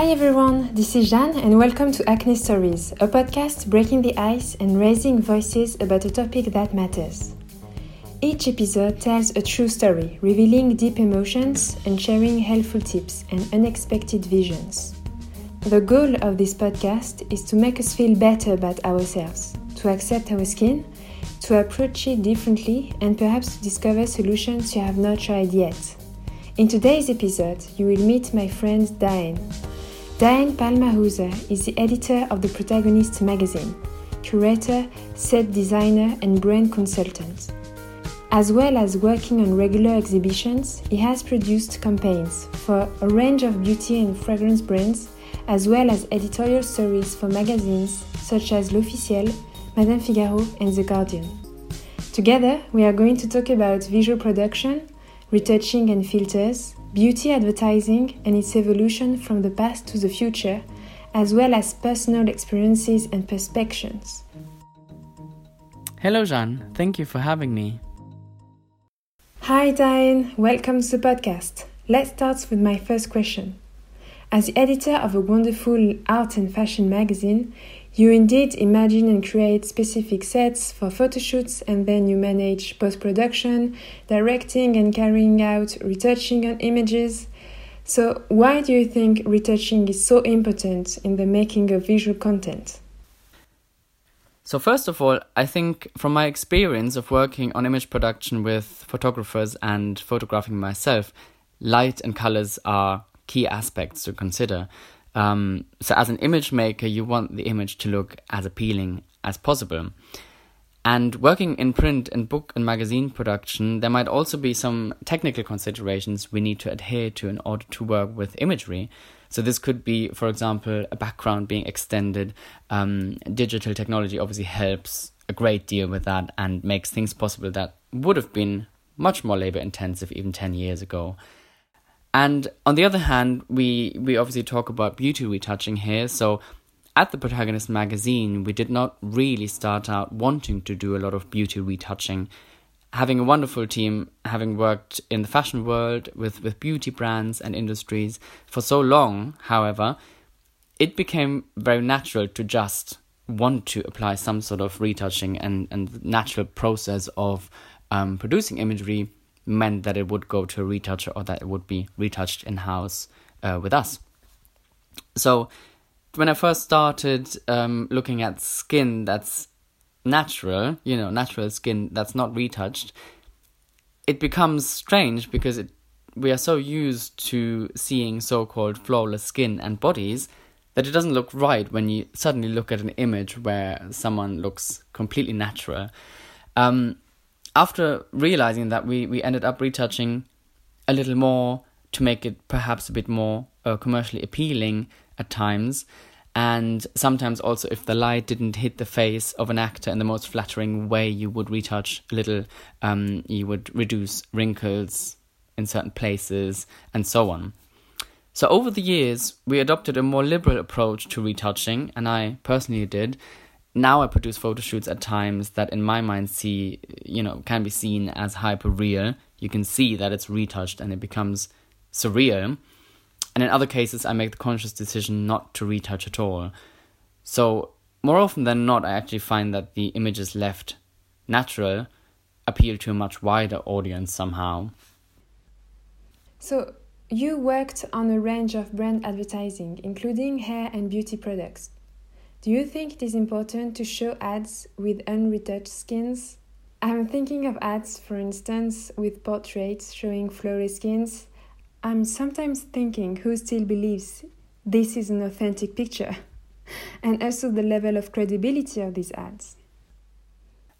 Hi everyone, this is Jeanne and welcome to Acne Stories, a podcast breaking the ice and raising voices about a topic that matters. Each episode tells a true story, revealing deep emotions and sharing helpful tips and unexpected visions. The goal of this podcast is to make us feel better about ourselves, to accept our skin, to approach it differently, and perhaps to discover solutions you have not tried yet. In today's episode, you will meet my friend Diane. Diane Palma-Hooser is the editor of the Protagonist magazine, curator, set designer, and brand consultant. As well as working on regular exhibitions, he has produced campaigns for a range of beauty and fragrance brands, as well as editorial stories for magazines such as L'Officiel, Madame Figaro, and The Guardian. Together, we are going to talk about visual production, retouching and filters, beauty advertising and its evolution from the past to the future, as well as personal experiences and perspectives. Hello, Jeanne. Thank you for having me. Hi, Diane. Welcome to the podcast. Let's start with my first question. As the editor of a wonderful art and fashion magazine, you indeed imagine and create specific sets for photoshoots and then you manage post production, directing and carrying out retouching on images. So, why do you think retouching is so important in the making of visual content? So, first of all, I think from my experience of working on image production with photographers and photographing myself, light and colors are key aspects to consider. Um, so, as an image maker, you want the image to look as appealing as possible. And working in print and book and magazine production, there might also be some technical considerations we need to adhere to in order to work with imagery. So, this could be, for example, a background being extended. Um, digital technology obviously helps a great deal with that and makes things possible that would have been much more labor intensive even 10 years ago. And on the other hand, we we obviously talk about beauty retouching here. So at the Protagonist magazine, we did not really start out wanting to do a lot of beauty retouching. Having a wonderful team, having worked in the fashion world with, with beauty brands and industries for so long, however, it became very natural to just want to apply some sort of retouching and, and natural process of um, producing imagery meant that it would go to a retoucher or that it would be retouched in house uh, with us. So, when I first started um, looking at skin that's natural, you know, natural skin that's not retouched, it becomes strange because it, we are so used to seeing so called flawless skin and bodies that it doesn't look right when you suddenly look at an image where someone looks completely natural. Um, after realizing that, we, we ended up retouching a little more to make it perhaps a bit more uh, commercially appealing at times. And sometimes also, if the light didn't hit the face of an actor in the most flattering way, you would retouch a little, um, you would reduce wrinkles in certain places, and so on. So, over the years, we adopted a more liberal approach to retouching, and I personally did, now I produce photo shoots at times that in my mind see you know can be seen as hyper real. You can see that it's retouched and it becomes surreal. And in other cases I make the conscious decision not to retouch at all. So more often than not I actually find that the images left natural appeal to a much wider audience somehow. So you worked on a range of brand advertising, including hair and beauty products. Do you think it is important to show ads with unretouched skins? I'm thinking of ads, for instance, with portraits showing flawless skins. I'm sometimes thinking who still believes this is an authentic picture, and also the level of credibility of these ads.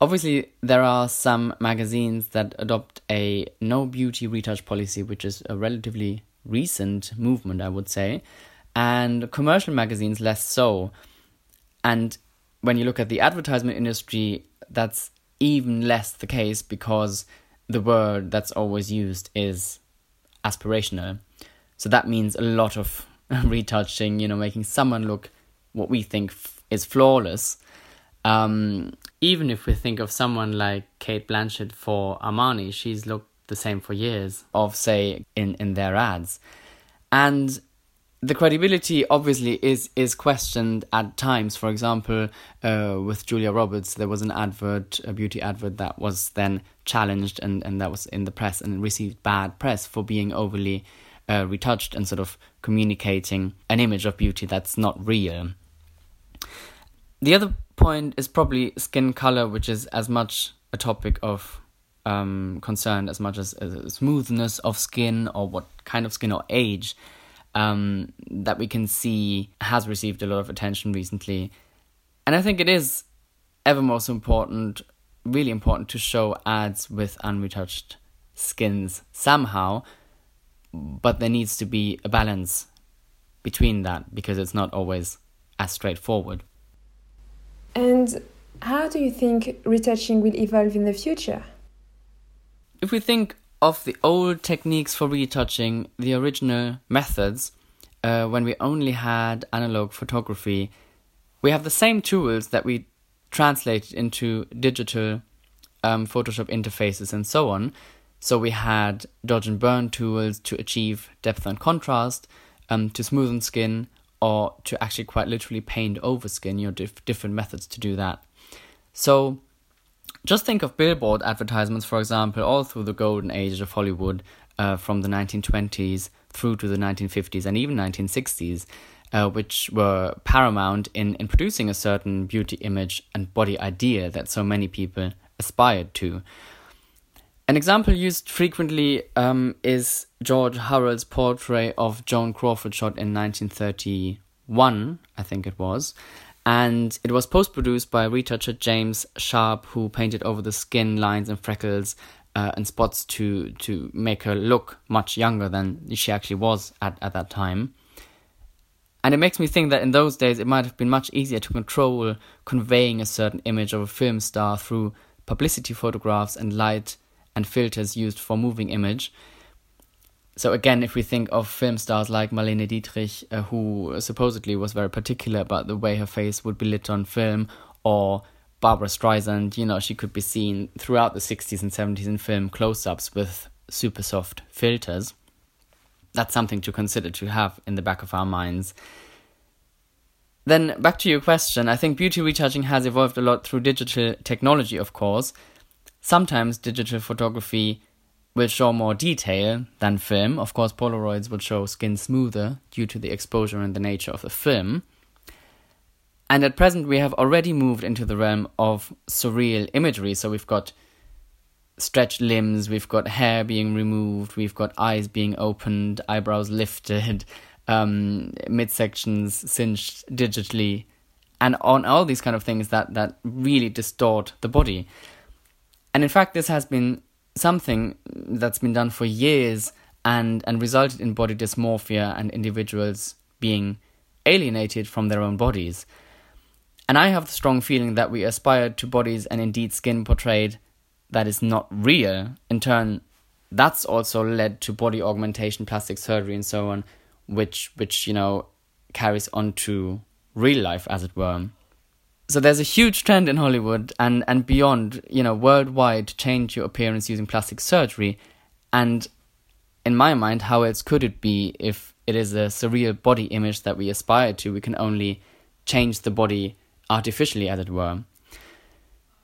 Obviously, there are some magazines that adopt a no beauty retouch policy, which is a relatively recent movement, I would say, and commercial magazines less so. And when you look at the advertisement industry, that's even less the case because the word that's always used is aspirational. So that means a lot of retouching, you know, making someone look what we think f- is flawless. Um, even if we think of someone like Cate Blanchett for Armani, she's looked the same for years of say in in their ads. And the credibility obviously is is questioned at times. For example, uh, with Julia Roberts, there was an advert, a beauty advert, that was then challenged and, and that was in the press and received bad press for being overly uh, retouched and sort of communicating an image of beauty that's not real. The other point is probably skin color, which is as much a topic of um, concern as much as, as smoothness of skin or what kind of skin or age um, that we can see has received a lot of attention recently. And I think it is ever most important, really important to show ads with unretouched skins somehow, but there needs to be a balance between that because it's not always as straightforward. And how do you think retouching will evolve in the future? If we think of the old techniques for retouching, the original methods, uh, when we only had analog photography, we have the same tools that we translated into digital um, Photoshop interfaces and so on. So we had dodge and burn tools to achieve depth and contrast, um, to smoothen skin, or to actually quite literally paint over skin. You know, dif- different methods to do that. So just think of billboard advertisements, for example, all through the golden age of Hollywood, uh, from the 1920s through to the 1950s and even 1960s, uh, which were paramount in, in producing a certain beauty image and body idea that so many people aspired to. An example used frequently um, is George Hurrell's portrait of Joan Crawford shot in 1931, I think it was, and it was post produced by retoucher James Sharp, who painted over the skin lines and freckles uh, and spots to to make her look much younger than she actually was at, at that time. And it makes me think that in those days it might have been much easier to control conveying a certain image of a film star through publicity photographs and light and filters used for moving image so again, if we think of film stars like Marlene Dietrich, uh, who supposedly was very particular about the way her face would be lit on film, or Barbara Streisand, you know, she could be seen throughout the 60s and 70s in film close-ups with super soft filters. That's something to consider to have in the back of our minds. Then back to your question, I think beauty retouching has evolved a lot through digital technology, of course. Sometimes digital photography will show more detail than film. Of course, Polaroids will show skin smoother due to the exposure and the nature of the film. And at present, we have already moved into the realm of surreal imagery. So we've got stretched limbs, we've got hair being removed, we've got eyes being opened, eyebrows lifted, um, midsections cinched digitally, and on all these kind of things that, that really distort the body. And in fact, this has been something that's been done for years and and resulted in body dysmorphia and individuals being alienated from their own bodies. And I have the strong feeling that we aspire to bodies and indeed skin portrayed that is not real. In turn, that's also led to body augmentation, plastic surgery, and so on, which which you know carries on to real life, as it were so there's a huge trend in Hollywood and, and beyond, you know, worldwide to change your appearance using plastic surgery. And in my mind, how else could it be if it is a surreal body image that we aspire to? We can only change the body artificially, as it were.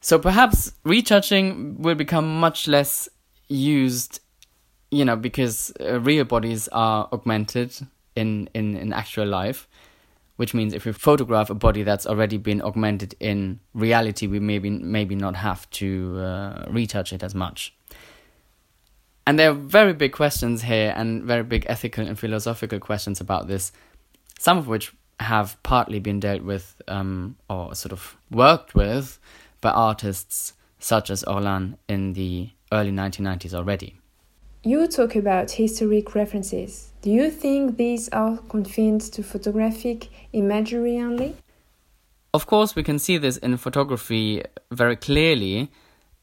So perhaps retouching will become much less used, you know, because uh, real bodies are augmented in, in, in actual life which means if we photograph a body that's already been augmented in reality, we maybe maybe not have to uh, retouch it as much. And there are very big questions here, and very big ethical and philosophical questions about this. Some of which have partly been dealt with um, or sort of worked with by artists such as Orlan in the early 1990s already. You talk about historic references. Do you think these are confined to photographic imagery only? Of course, we can see this in photography very clearly,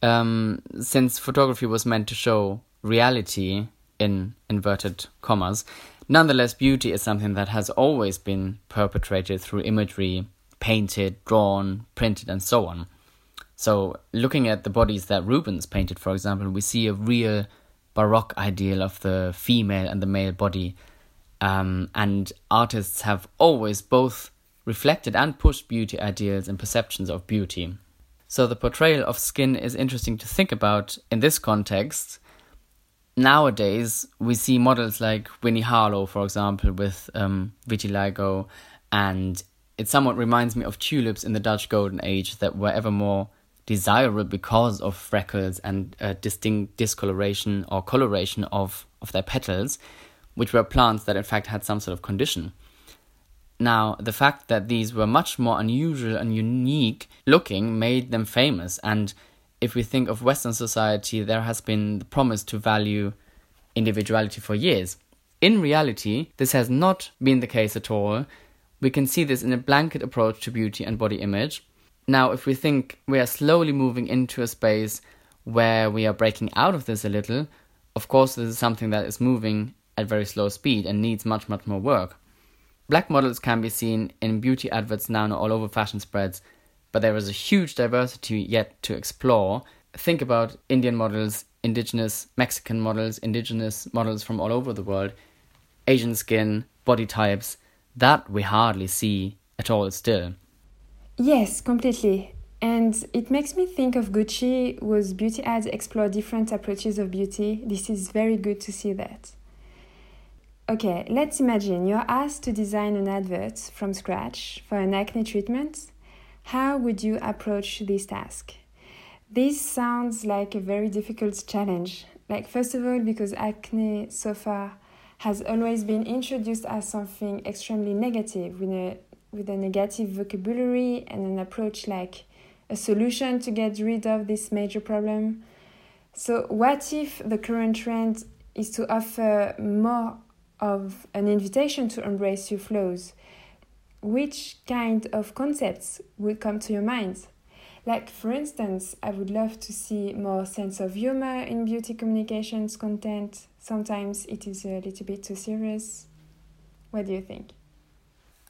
um, since photography was meant to show reality in inverted commas. Nonetheless, beauty is something that has always been perpetrated through imagery, painted, drawn, printed, and so on. So, looking at the bodies that Rubens painted, for example, we see a real Baroque ideal of the female and the male body. Um, and artists have always both reflected and pushed beauty ideals and perceptions of beauty. So the portrayal of skin is interesting to think about in this context. Nowadays, we see models like Winnie Harlow, for example, with um, vitiligo, and it somewhat reminds me of tulips in the Dutch Golden Age that were ever more desirable because of freckles and a distinct discoloration or coloration of, of their petals, which were plants that in fact had some sort of condition. Now, the fact that these were much more unusual and unique looking made them famous. And if we think of Western society, there has been the promise to value individuality for years. In reality, this has not been the case at all. We can see this in a blanket approach to beauty and body image. Now, if we think we are slowly moving into a space where we are breaking out of this a little, of course, this is something that is moving at very slow speed and needs much, much more work. Black models can be seen in beauty adverts now and all over fashion spreads, but there is a huge diversity yet to explore. Think about Indian models, indigenous Mexican models, indigenous models from all over the world, Asian skin, body types, that we hardly see at all still. Yes, completely. And it makes me think of Gucci, whose beauty ads explore different approaches of beauty. This is very good to see that. Okay, let's imagine you're asked to design an advert from scratch for an acne treatment. How would you approach this task? This sounds like a very difficult challenge. Like, first of all, because acne so far has always been introduced as something extremely negative with a, with a negative vocabulary and an approach like a solution to get rid of this major problem. So, what if the current trend is to offer more of an invitation to embrace your flaws, which kind of concepts would come to your mind? Like, for instance, I would love to see more sense of humor in beauty communications content. Sometimes it is a little bit too serious. What do you think?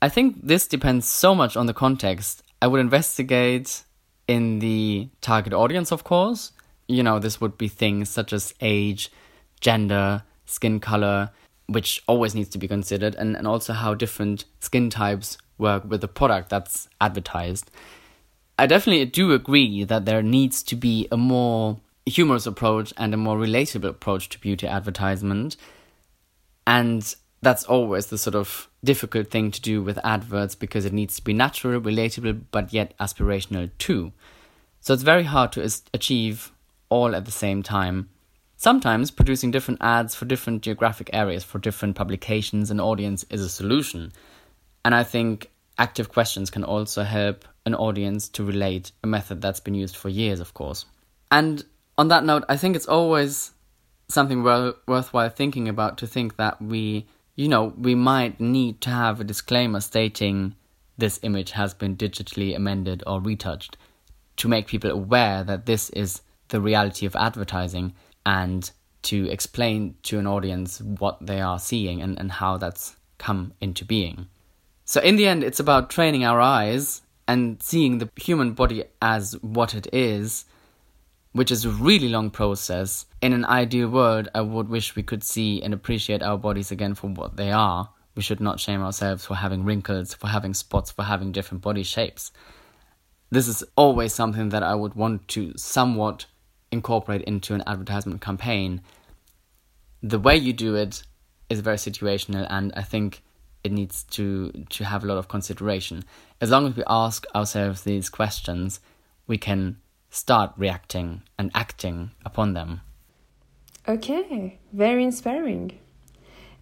I think this depends so much on the context. I would investigate in the target audience, of course. You know, this would be things such as age, gender, skin color, which always needs to be considered, and, and also how different skin types work with the product that's advertised. I definitely do agree that there needs to be a more humorous approach and a more relatable approach to beauty advertisement. And that's always the sort of difficult thing to do with adverts because it needs to be natural, relatable, but yet aspirational too. So it's very hard to achieve all at the same time. Sometimes producing different ads for different geographic areas, for different publications and audience is a solution. And I think active questions can also help an audience to relate a method that's been used for years, of course. And on that note, I think it's always something worthwhile thinking about to think that we, you know, we might need to have a disclaimer stating this image has been digitally amended or retouched to make people aware that this is the reality of advertising and to explain to an audience what they are seeing and, and how that's come into being. So, in the end, it's about training our eyes and seeing the human body as what it is, which is a really long process. In an ideal world, I would wish we could see and appreciate our bodies again for what they are. We should not shame ourselves for having wrinkles, for having spots, for having different body shapes. This is always something that I would want to somewhat incorporate into an advertisement campaign, the way you do it is very situational, and I think it needs to to have a lot of consideration. As long as we ask ourselves these questions, we can start reacting and acting upon them. Okay, very inspiring.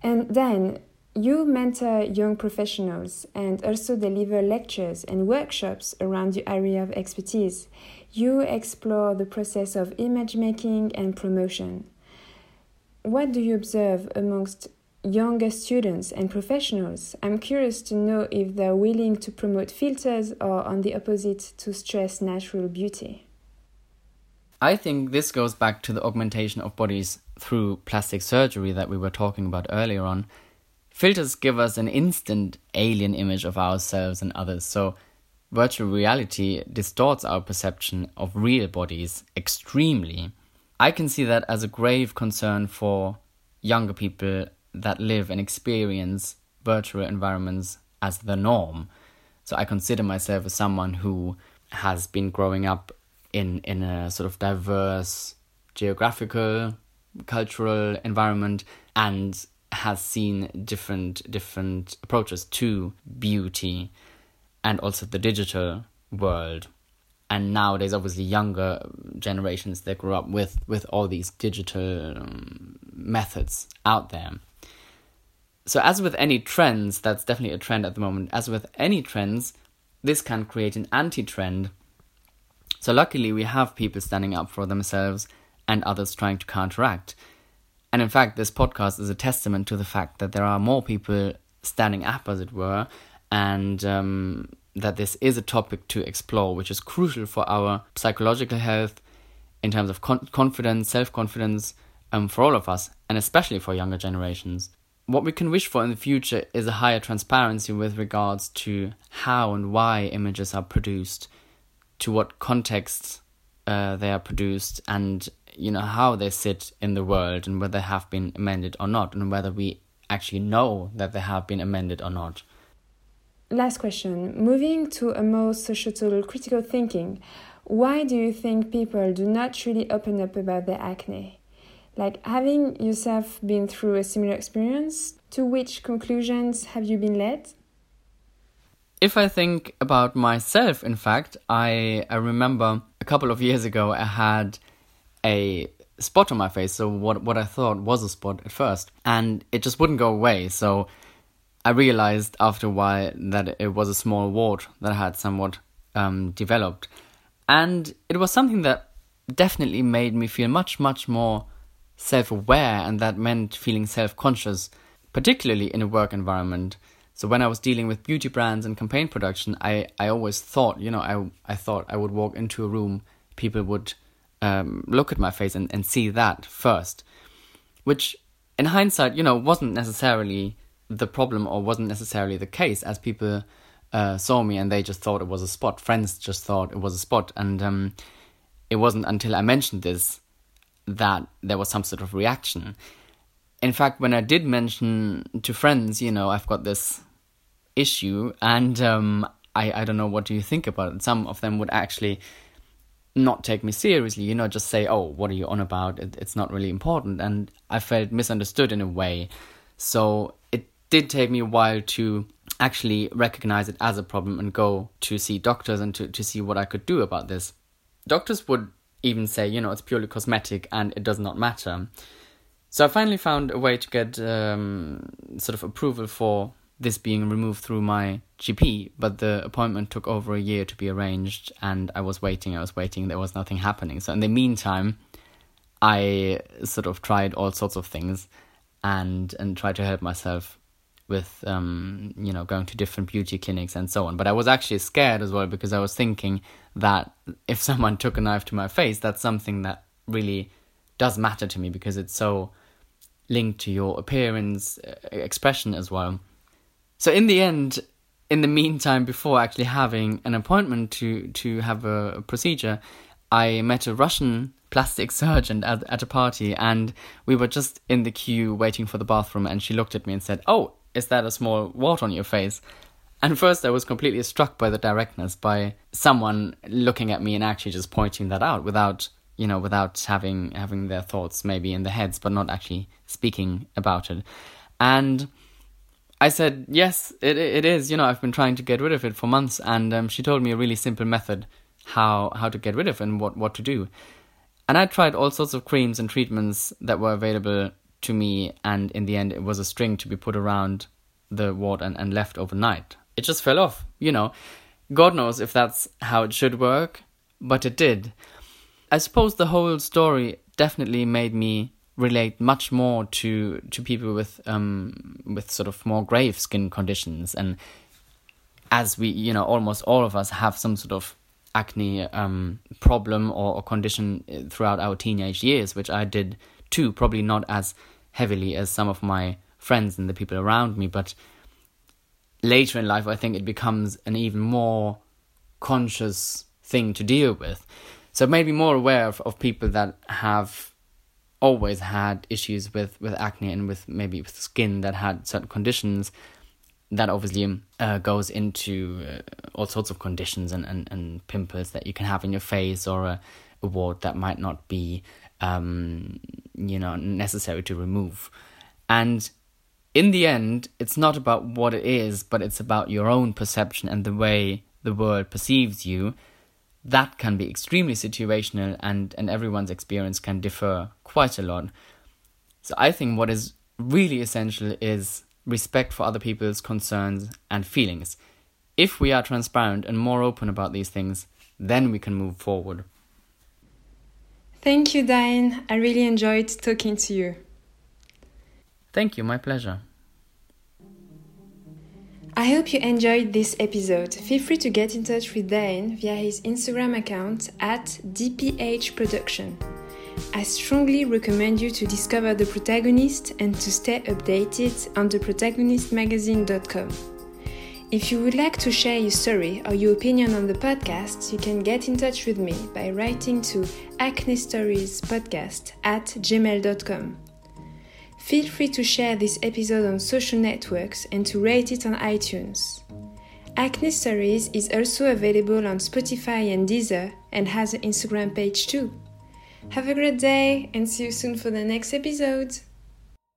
And then you mentor young professionals and also deliver lectures and workshops around your area of expertise. You explore the process of image making and promotion. What do you observe amongst younger students and professionals? I'm curious to know if they're willing to promote filters or, on the opposite, to stress natural beauty. I think this goes back to the augmentation of bodies through plastic surgery that we were talking about earlier on Filters give us an instant alien image of ourselves and others, so virtual reality distorts our perception of real bodies extremely. I can see that as a grave concern for younger people that live and experience virtual environments as the norm. So I consider myself as someone who has been growing up in in a sort of diverse geographical, cultural environment and has seen different different approaches to beauty and also the digital world. And nowadays obviously younger generations that grew up with with all these digital um, methods out there. So as with any trends that's definitely a trend at the moment as with any trends this can create an anti-trend so luckily we have people standing up for themselves and others trying to counteract and in fact this podcast is a testament to the fact that there are more people standing up as it were and um, that this is a topic to explore, which is crucial for our psychological health in terms of con- confidence, self confidence, um, for all of us, and especially for younger generations. What we can wish for in the future is a higher transparency with regards to how and why images are produced, to what context uh, they are produced, and you know how they sit in the world, and whether they have been amended or not, and whether we actually know that they have been amended or not. Last question. Moving to a more societal critical thinking, why do you think people do not really open up about their acne? Like, having yourself been through a similar experience, to which conclusions have you been led? If I think about myself, in fact, I, I remember a couple of years ago I had a spot on my face, so what, what I thought was a spot at first, and it just wouldn't go away. So I realized after a while that it was a small wart that had somewhat um, developed. And it was something that definitely made me feel much, much more self aware, and that meant feeling self conscious, particularly in a work environment. So when I was dealing with beauty brands and campaign production, I, I always thought, you know, I, I thought I would walk into a room, people would um, look at my face and, and see that first, which in hindsight, you know, wasn't necessarily the problem or wasn't necessarily the case as people uh, saw me and they just thought it was a spot. Friends just thought it was a spot. And um, it wasn't until I mentioned this that there was some sort of reaction. In fact, when I did mention to friends, you know, I've got this issue and um, I, I don't know what do you think about it. Some of them would actually not take me seriously, you know, just say, oh, what are you on about? It, it's not really important. And I felt misunderstood in a way. So it did take me a while to actually recognize it as a problem and go to see doctors and to, to see what I could do about this. Doctors would even say, you know, it's purely cosmetic and it does not matter. So I finally found a way to get um, sort of approval for this being removed through my GP, but the appointment took over a year to be arranged, and I was waiting, I was waiting, there was nothing happening. So in the meantime, I sort of tried all sorts of things and and tried to help myself with um, you know going to different beauty clinics and so on. But I was actually scared as well because I was thinking that if someone took a knife to my face, that's something that really does matter to me because it's so linked to your appearance, uh, expression as well. So in the end, in the meantime, before actually having an appointment to to have a procedure, I met a Russian plastic surgeon at, at a party and we were just in the queue waiting for the bathroom and she looked at me and said, Oh, is that a small wart on your face? And first, I was completely struck by the directness, by someone looking at me and actually just pointing that out without, you know, without having having their thoughts maybe in their heads, but not actually speaking about it. And I said, yes, it it is. You know, I've been trying to get rid of it for months, and um, she told me a really simple method how how to get rid of it and what what to do. And I tried all sorts of creams and treatments that were available to me, and in the end, it was a string to be put around the wart and, and left overnight. It just fell off, you know. God knows if that's how it should work, but it did. I suppose the whole story definitely made me relate much more to to people with um with sort of more grave skin conditions and as we you know almost all of us have some sort of acne um problem or, or condition throughout our teenage years which I did too probably not as heavily as some of my friends and the people around me. But later in life, I think it becomes an even more conscious thing to deal with. So it made me more aware of, of people that have always had issues with, with acne and with maybe with skin that had certain conditions, that obviously uh, goes into uh, all sorts of conditions and, and, and pimples that you can have in your face or a, a wart that might not be um, you know necessary to remove. And in the end, it's not about what it is, but it's about your own perception and the way the world perceives you. That can be extremely situational, and, and everyone's experience can differ quite a lot. So, I think what is really essential is respect for other people's concerns and feelings. If we are transparent and more open about these things, then we can move forward. Thank you, Diane. I really enjoyed talking to you. Thank you, my pleasure. I hope you enjoyed this episode. Feel free to get in touch with Diane via his Instagram account at DPH Production. I strongly recommend you to discover the protagonist and to stay updated on theprotagonistmagazine.com. If you would like to share your story or your opinion on the podcast, you can get in touch with me by writing to acnestoriespodcast at gmail.com. Feel free to share this episode on social networks and to rate it on iTunes. Acne Stories is also available on Spotify and Deezer and has an Instagram page too. Have a great day and see you soon for the next episode.